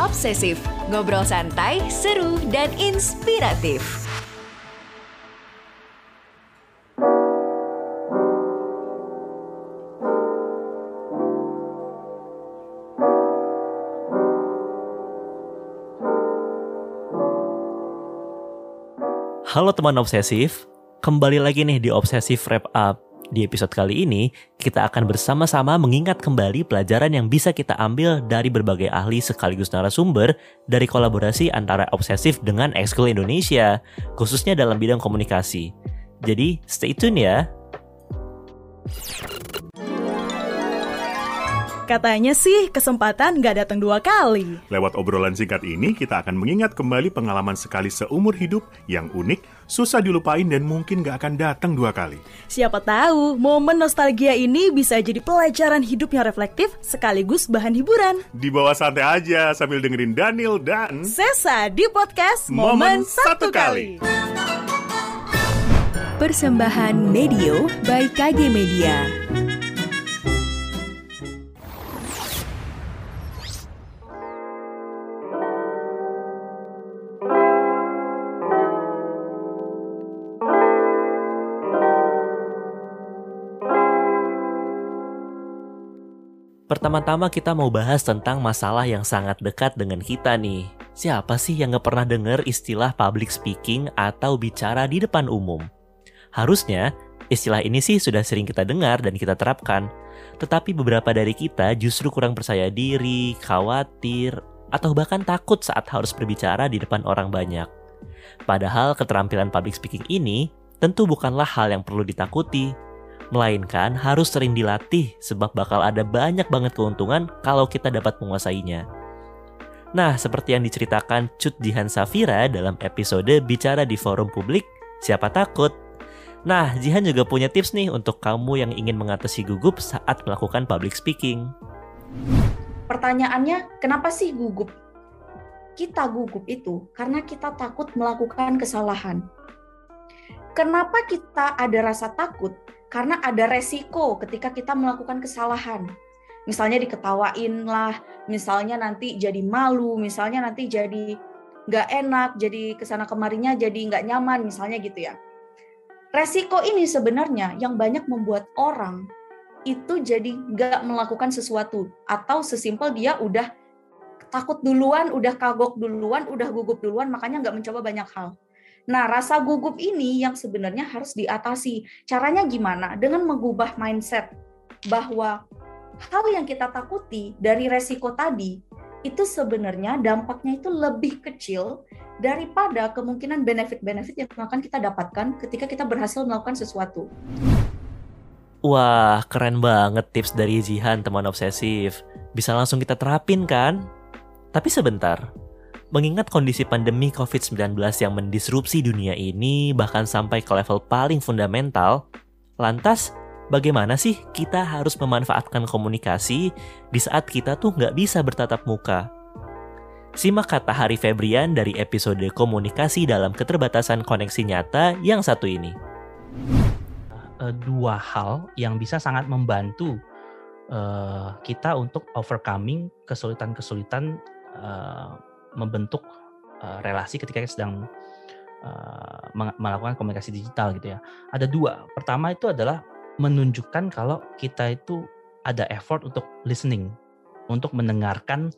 Obsesif, ngobrol santai, seru, dan inspiratif. Halo teman obsesif, kembali lagi nih di Obsesif Wrap Up. Di episode kali ini, kita akan bersama-sama mengingat kembali pelajaran yang bisa kita ambil dari berbagai ahli sekaligus narasumber dari kolaborasi antara Obsesif dengan Ekskul Indonesia, khususnya dalam bidang komunikasi. Jadi, stay tune ya. Katanya sih kesempatan nggak datang dua kali. Lewat obrolan singkat ini, kita akan mengingat kembali pengalaman sekali seumur hidup yang unik, susah dilupain, dan mungkin gak akan datang dua kali. Siapa tahu momen nostalgia ini bisa jadi pelajaran hidup yang reflektif sekaligus bahan hiburan. Di bawah santai aja sambil dengerin Daniel dan... Sesa di podcast Momen, Satu Kali. Persembahan Medio by KG Media. Pertama-tama kita mau bahas tentang masalah yang sangat dekat dengan kita nih. Siapa sih yang gak pernah dengar istilah public speaking atau bicara di depan umum? Harusnya, istilah ini sih sudah sering kita dengar dan kita terapkan. Tetapi beberapa dari kita justru kurang percaya diri, khawatir, atau bahkan takut saat harus berbicara di depan orang banyak. Padahal keterampilan public speaking ini tentu bukanlah hal yang perlu ditakuti, melainkan harus sering dilatih sebab bakal ada banyak banget keuntungan kalau kita dapat menguasainya. Nah, seperti yang diceritakan Cut Jihan Safira dalam episode Bicara di Forum Publik, Siapa Takut? Nah, Jihan juga punya tips nih untuk kamu yang ingin mengatasi gugup saat melakukan public speaking. Pertanyaannya, kenapa sih gugup? Kita gugup itu karena kita takut melakukan kesalahan. Kenapa kita ada rasa takut? karena ada resiko ketika kita melakukan kesalahan. Misalnya diketawain lah, misalnya nanti jadi malu, misalnya nanti jadi nggak enak, jadi ke sana kemarinya jadi nggak nyaman, misalnya gitu ya. Resiko ini sebenarnya yang banyak membuat orang itu jadi nggak melakukan sesuatu atau sesimpel dia udah takut duluan, udah kagok duluan, udah gugup duluan, makanya nggak mencoba banyak hal. Nah, rasa gugup ini yang sebenarnya harus diatasi. Caranya gimana? Dengan mengubah mindset bahwa hal yang kita takuti dari resiko tadi itu sebenarnya dampaknya itu lebih kecil daripada kemungkinan benefit-benefit yang akan kita dapatkan ketika kita berhasil melakukan sesuatu. Wah, keren banget tips dari Jihan teman obsesif. Bisa langsung kita terapin kan? Tapi sebentar, Mengingat kondisi pandemi COVID-19 yang mendisrupsi dunia ini bahkan sampai ke level paling fundamental, lantas bagaimana sih kita harus memanfaatkan komunikasi di saat kita tuh nggak bisa bertatap muka? Simak kata Hari Febrian dari episode komunikasi dalam keterbatasan koneksi nyata yang satu ini. Eh, dua hal yang bisa sangat membantu uh, kita untuk overcoming kesulitan-kesulitan uh, membentuk uh, relasi ketika kita sedang uh, melakukan komunikasi digital gitu ya. Ada dua. Pertama itu adalah menunjukkan kalau kita itu ada effort untuk listening, untuk mendengarkan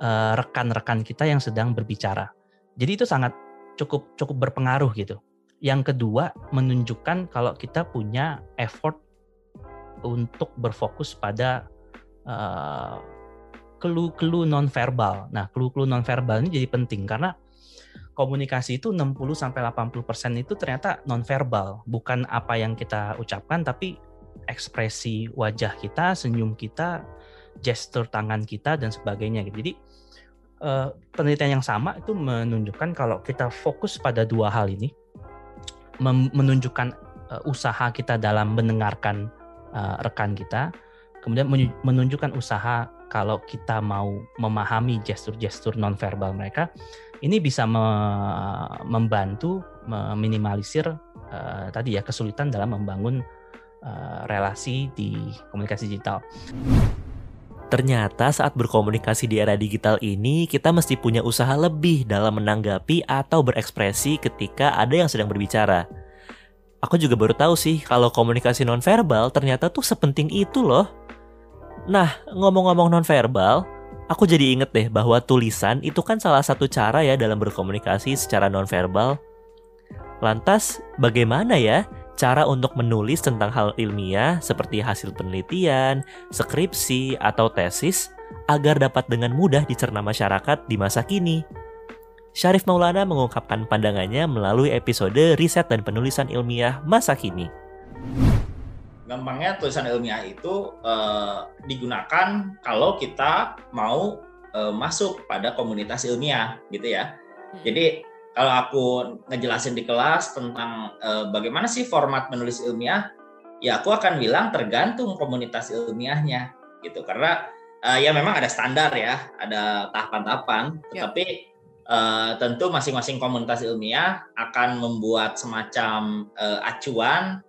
rekan rekan-rekan kita yang sedang berbicara. Jadi itu sangat cukup cukup berpengaruh gitu. Yang kedua, menunjukkan kalau kita punya effort untuk berfokus pada uh, clue-clue nonverbal. Nah, clue-clue nonverbal ini jadi penting karena komunikasi itu 60 sampai 80% itu ternyata nonverbal, bukan apa yang kita ucapkan tapi ekspresi wajah kita, senyum kita, gestur tangan kita dan sebagainya Jadi uh, penelitian yang sama itu menunjukkan kalau kita fokus pada dua hal ini menunjukkan uh, usaha kita dalam mendengarkan uh, rekan kita, kemudian menunjukkan usaha kalau kita mau memahami gestur-gestur nonverbal mereka, ini bisa me membantu meminimalisir uh, tadi ya kesulitan dalam membangun uh, relasi di komunikasi digital. Ternyata saat berkomunikasi di era digital ini, kita mesti punya usaha lebih dalam menanggapi atau berekspresi ketika ada yang sedang berbicara. Aku juga baru tahu sih kalau komunikasi nonverbal ternyata tuh sepenting itu loh. Nah, ngomong-ngomong nonverbal, aku jadi inget deh bahwa tulisan itu kan salah satu cara ya dalam berkomunikasi secara nonverbal. Lantas, bagaimana ya cara untuk menulis tentang hal ilmiah seperti hasil penelitian, skripsi, atau tesis agar dapat dengan mudah dicerna masyarakat di masa kini. Syarif Maulana mengungkapkan pandangannya melalui episode riset dan penulisan ilmiah masa kini. Gampangnya tulisan ilmiah itu uh, digunakan kalau kita mau uh, masuk pada komunitas ilmiah, gitu ya. Hmm. Jadi kalau aku ngejelasin di kelas tentang uh, bagaimana sih format menulis ilmiah, ya aku akan bilang tergantung komunitas ilmiahnya gitu. Karena uh, ya memang ada standar ya, ada tahapan-tahapan, ya. tetapi uh, tentu masing-masing komunitas ilmiah akan membuat semacam uh, acuan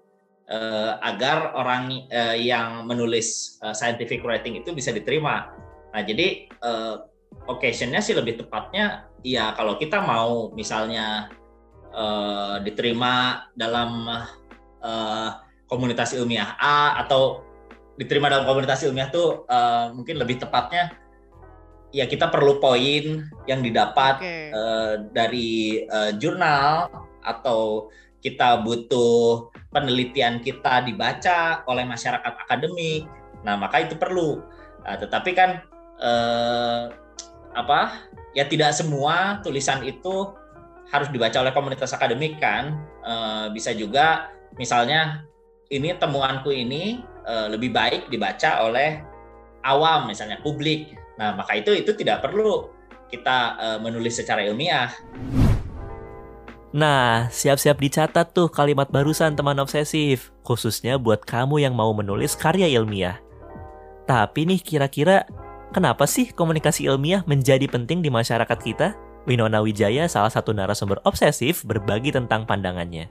uh, agar orang uh, yang menulis uh, scientific writing itu bisa diterima. Nah, jadi uh, occasionnya sih lebih tepatnya ya kalau kita mau misalnya uh, diterima dalam uh, komunitas ilmiah A atau diterima dalam komunitas ilmiah tuh uh, mungkin lebih tepatnya ya kita perlu poin yang didapat okay. uh, dari uh, jurnal atau kita butuh penelitian kita dibaca oleh masyarakat akademik. Nah, maka itu perlu. Nah, tetapi kan uh, apa ya tidak semua tulisan itu harus dibaca oleh komunitas akademik kan e, bisa juga misalnya ini temuanku ini e, lebih baik dibaca oleh awam misalnya publik nah maka itu itu tidak perlu kita e, menulis secara ilmiah Nah, siap-siap dicatat tuh kalimat barusan teman obsesif, khususnya buat kamu yang mau menulis karya ilmiah. Tapi nih kira-kira Kenapa sih komunikasi ilmiah menjadi penting di masyarakat kita? Winona Wijaya, salah satu narasumber obsesif, berbagi tentang pandangannya.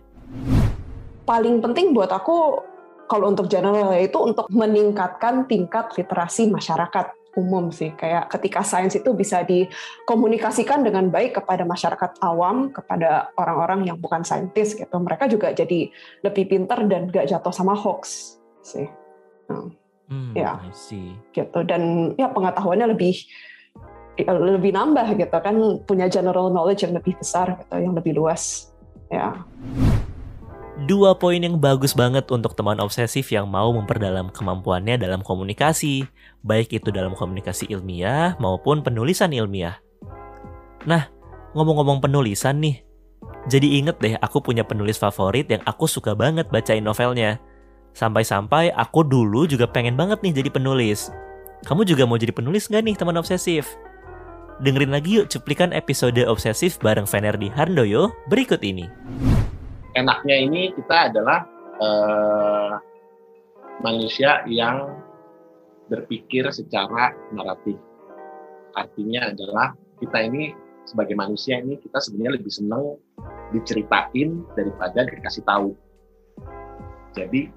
Paling penting buat aku, kalau untuk general itu untuk meningkatkan tingkat literasi masyarakat umum sih. Kayak ketika sains itu bisa dikomunikasikan dengan baik kepada masyarakat awam, kepada orang-orang yang bukan saintis gitu. Mereka juga jadi lebih pintar dan gak jatuh sama hoax sih. Hmm. Hmm, ya, I see. gitu dan ya pengetahuannya lebih ya, lebih nambah gitu kan punya general knowledge yang lebih besar gitu, yang lebih luas. Ya. Dua poin yang bagus banget untuk teman obsesif yang mau memperdalam kemampuannya dalam komunikasi, baik itu dalam komunikasi ilmiah maupun penulisan ilmiah. Nah, ngomong-ngomong penulisan nih, jadi inget deh aku punya penulis favorit yang aku suka banget bacain novelnya. Sampai-sampai aku dulu juga pengen banget nih jadi penulis. Kamu juga mau jadi penulis gak nih teman obsesif? Dengerin lagi yuk cuplikan episode obsesif bareng Venerdi Hardoyo berikut ini. Enaknya ini kita adalah uh, manusia yang berpikir secara naratif. Artinya adalah kita ini sebagai manusia ini kita sebenarnya lebih senang diceritain daripada dikasih tahu. Jadi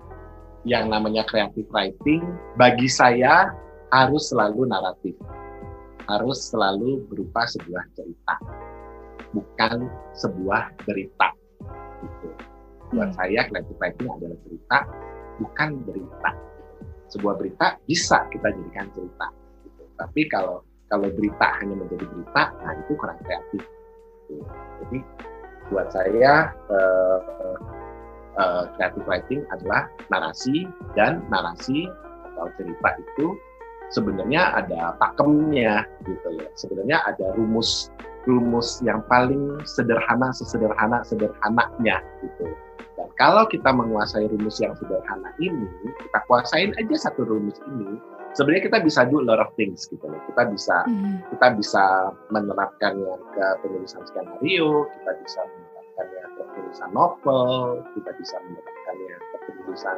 yang namanya creative writing bagi saya harus selalu naratif harus selalu berupa sebuah cerita bukan sebuah berita. Buat hmm. saya creative writing adalah cerita bukan berita sebuah berita bisa kita jadikan cerita gitu. tapi kalau kalau berita hanya menjadi berita nah itu kurang kreatif gitu. jadi buat saya eh, uh, creative writing adalah narasi dan narasi atau cerita itu sebenarnya ada pakemnya gitu ya. Sebenarnya ada rumus rumus yang paling sederhana sesederhana sederhananya gitu. Dan kalau kita menguasai rumus yang sederhana ini, kita kuasain aja satu rumus ini, sebenarnya kita bisa do a lot of things gitu loh. Kita bisa mm. kita bisa menerapkannya ke penulisan skenario, kita bisa menerapkannya ke penulisan novel, kita bisa menerapkannya ke penulisan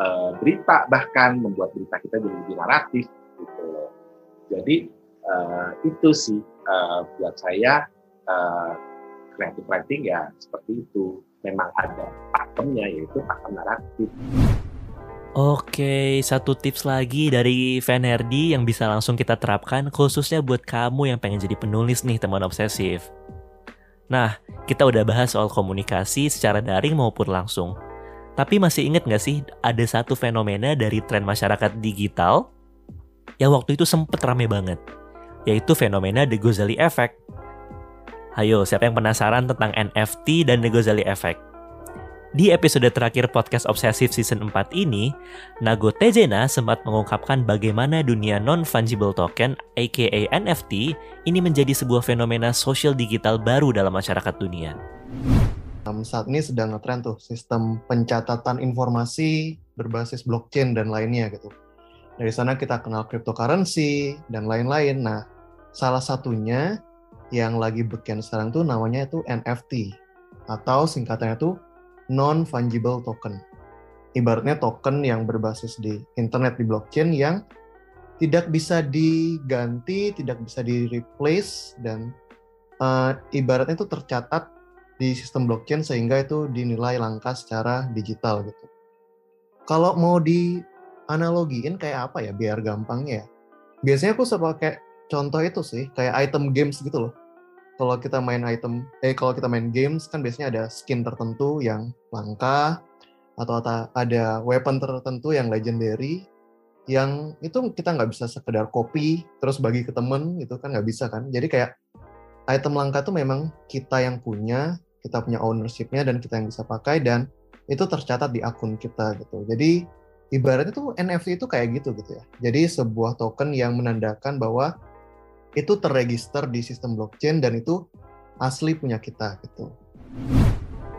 uh, berita, bahkan membuat berita kita jadi lebih naratif gitu loh. Jadi uh, itu sih uh, buat saya uh, creative writing ya seperti itu. Memang ada pakemnya yaitu pakem naratif. Oke, satu tips lagi dari Van Herdy yang bisa langsung kita terapkan khususnya buat kamu yang pengen jadi penulis nih teman obsesif. Nah, kita udah bahas soal komunikasi secara daring maupun langsung. Tapi masih inget nggak sih ada satu fenomena dari tren masyarakat digital yang waktu itu sempet rame banget, yaitu fenomena The Ghazali Effect. Ayo, siapa yang penasaran tentang NFT dan The Ghazali Effect? Di episode terakhir podcast Obsesif Season 4 ini, Nago Tejena sempat mengungkapkan bagaimana dunia non-fungible token, aka NFT, ini menjadi sebuah fenomena sosial digital baru dalam masyarakat dunia saat ini sedang ngetren tuh sistem pencatatan informasi berbasis blockchain dan lainnya gitu. Dari sana kita kenal cryptocurrency dan lain-lain. Nah, salah satunya yang lagi beken sekarang tuh namanya itu NFT atau singkatannya tuh non fungible token. Ibaratnya token yang berbasis di internet di blockchain yang tidak bisa diganti, tidak bisa di replace dan uh, ibaratnya itu tercatat di sistem blockchain sehingga itu dinilai langka secara digital gitu. Kalau mau di analogiin kayak apa ya biar gampangnya ya. Biasanya aku suka pakai contoh itu sih kayak item games gitu loh. Kalau kita main item eh kalau kita main games kan biasanya ada skin tertentu yang langka atau ada weapon tertentu yang legendary yang itu kita nggak bisa sekedar copy terus bagi ke temen itu kan nggak bisa kan jadi kayak item langka tuh memang kita yang punya kita punya ownership-nya dan kita yang bisa pakai dan itu tercatat di akun kita gitu. Jadi ibaratnya tuh NFT itu kayak gitu gitu ya. Jadi sebuah token yang menandakan bahwa itu terregister di sistem blockchain dan itu asli punya kita gitu.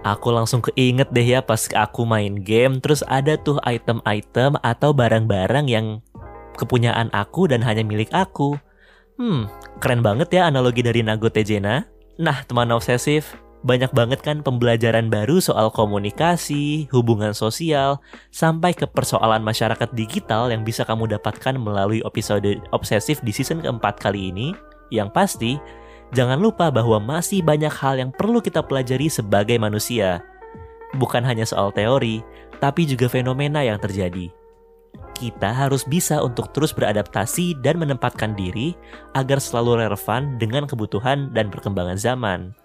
Aku langsung keinget deh ya pas aku main game terus ada tuh item-item atau barang-barang yang kepunyaan aku dan hanya milik aku. Hmm, keren banget ya analogi dari Nago Tejena. Nah, teman obsesif, banyak banget kan pembelajaran baru soal komunikasi, hubungan sosial, sampai ke persoalan masyarakat digital yang bisa kamu dapatkan melalui episode obsesif di season keempat kali ini. Yang pasti, jangan lupa bahwa masih banyak hal yang perlu kita pelajari sebagai manusia. Bukan hanya soal teori, tapi juga fenomena yang terjadi. Kita harus bisa untuk terus beradaptasi dan menempatkan diri agar selalu relevan dengan kebutuhan dan perkembangan zaman.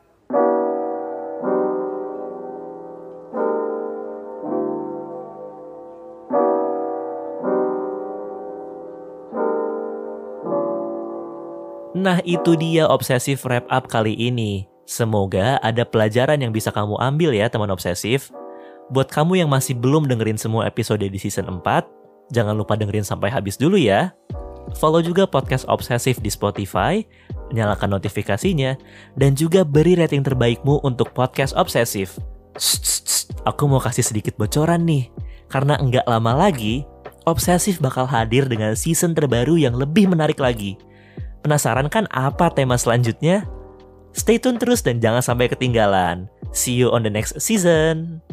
Nah itu dia obsesif wrap up kali ini. Semoga ada pelajaran yang bisa kamu ambil ya teman obsesif. Buat kamu yang masih belum dengerin semua episode di season 4, jangan lupa dengerin sampai habis dulu ya. Follow juga podcast Obsesif di Spotify, nyalakan notifikasinya, dan juga beri rating terbaikmu untuk podcast Obsesif. aku mau kasih sedikit bocoran nih, karena enggak lama lagi, Obsesif bakal hadir dengan season terbaru yang lebih menarik lagi – Penasaran kan apa tema selanjutnya? Stay tune terus dan jangan sampai ketinggalan. See you on the next season.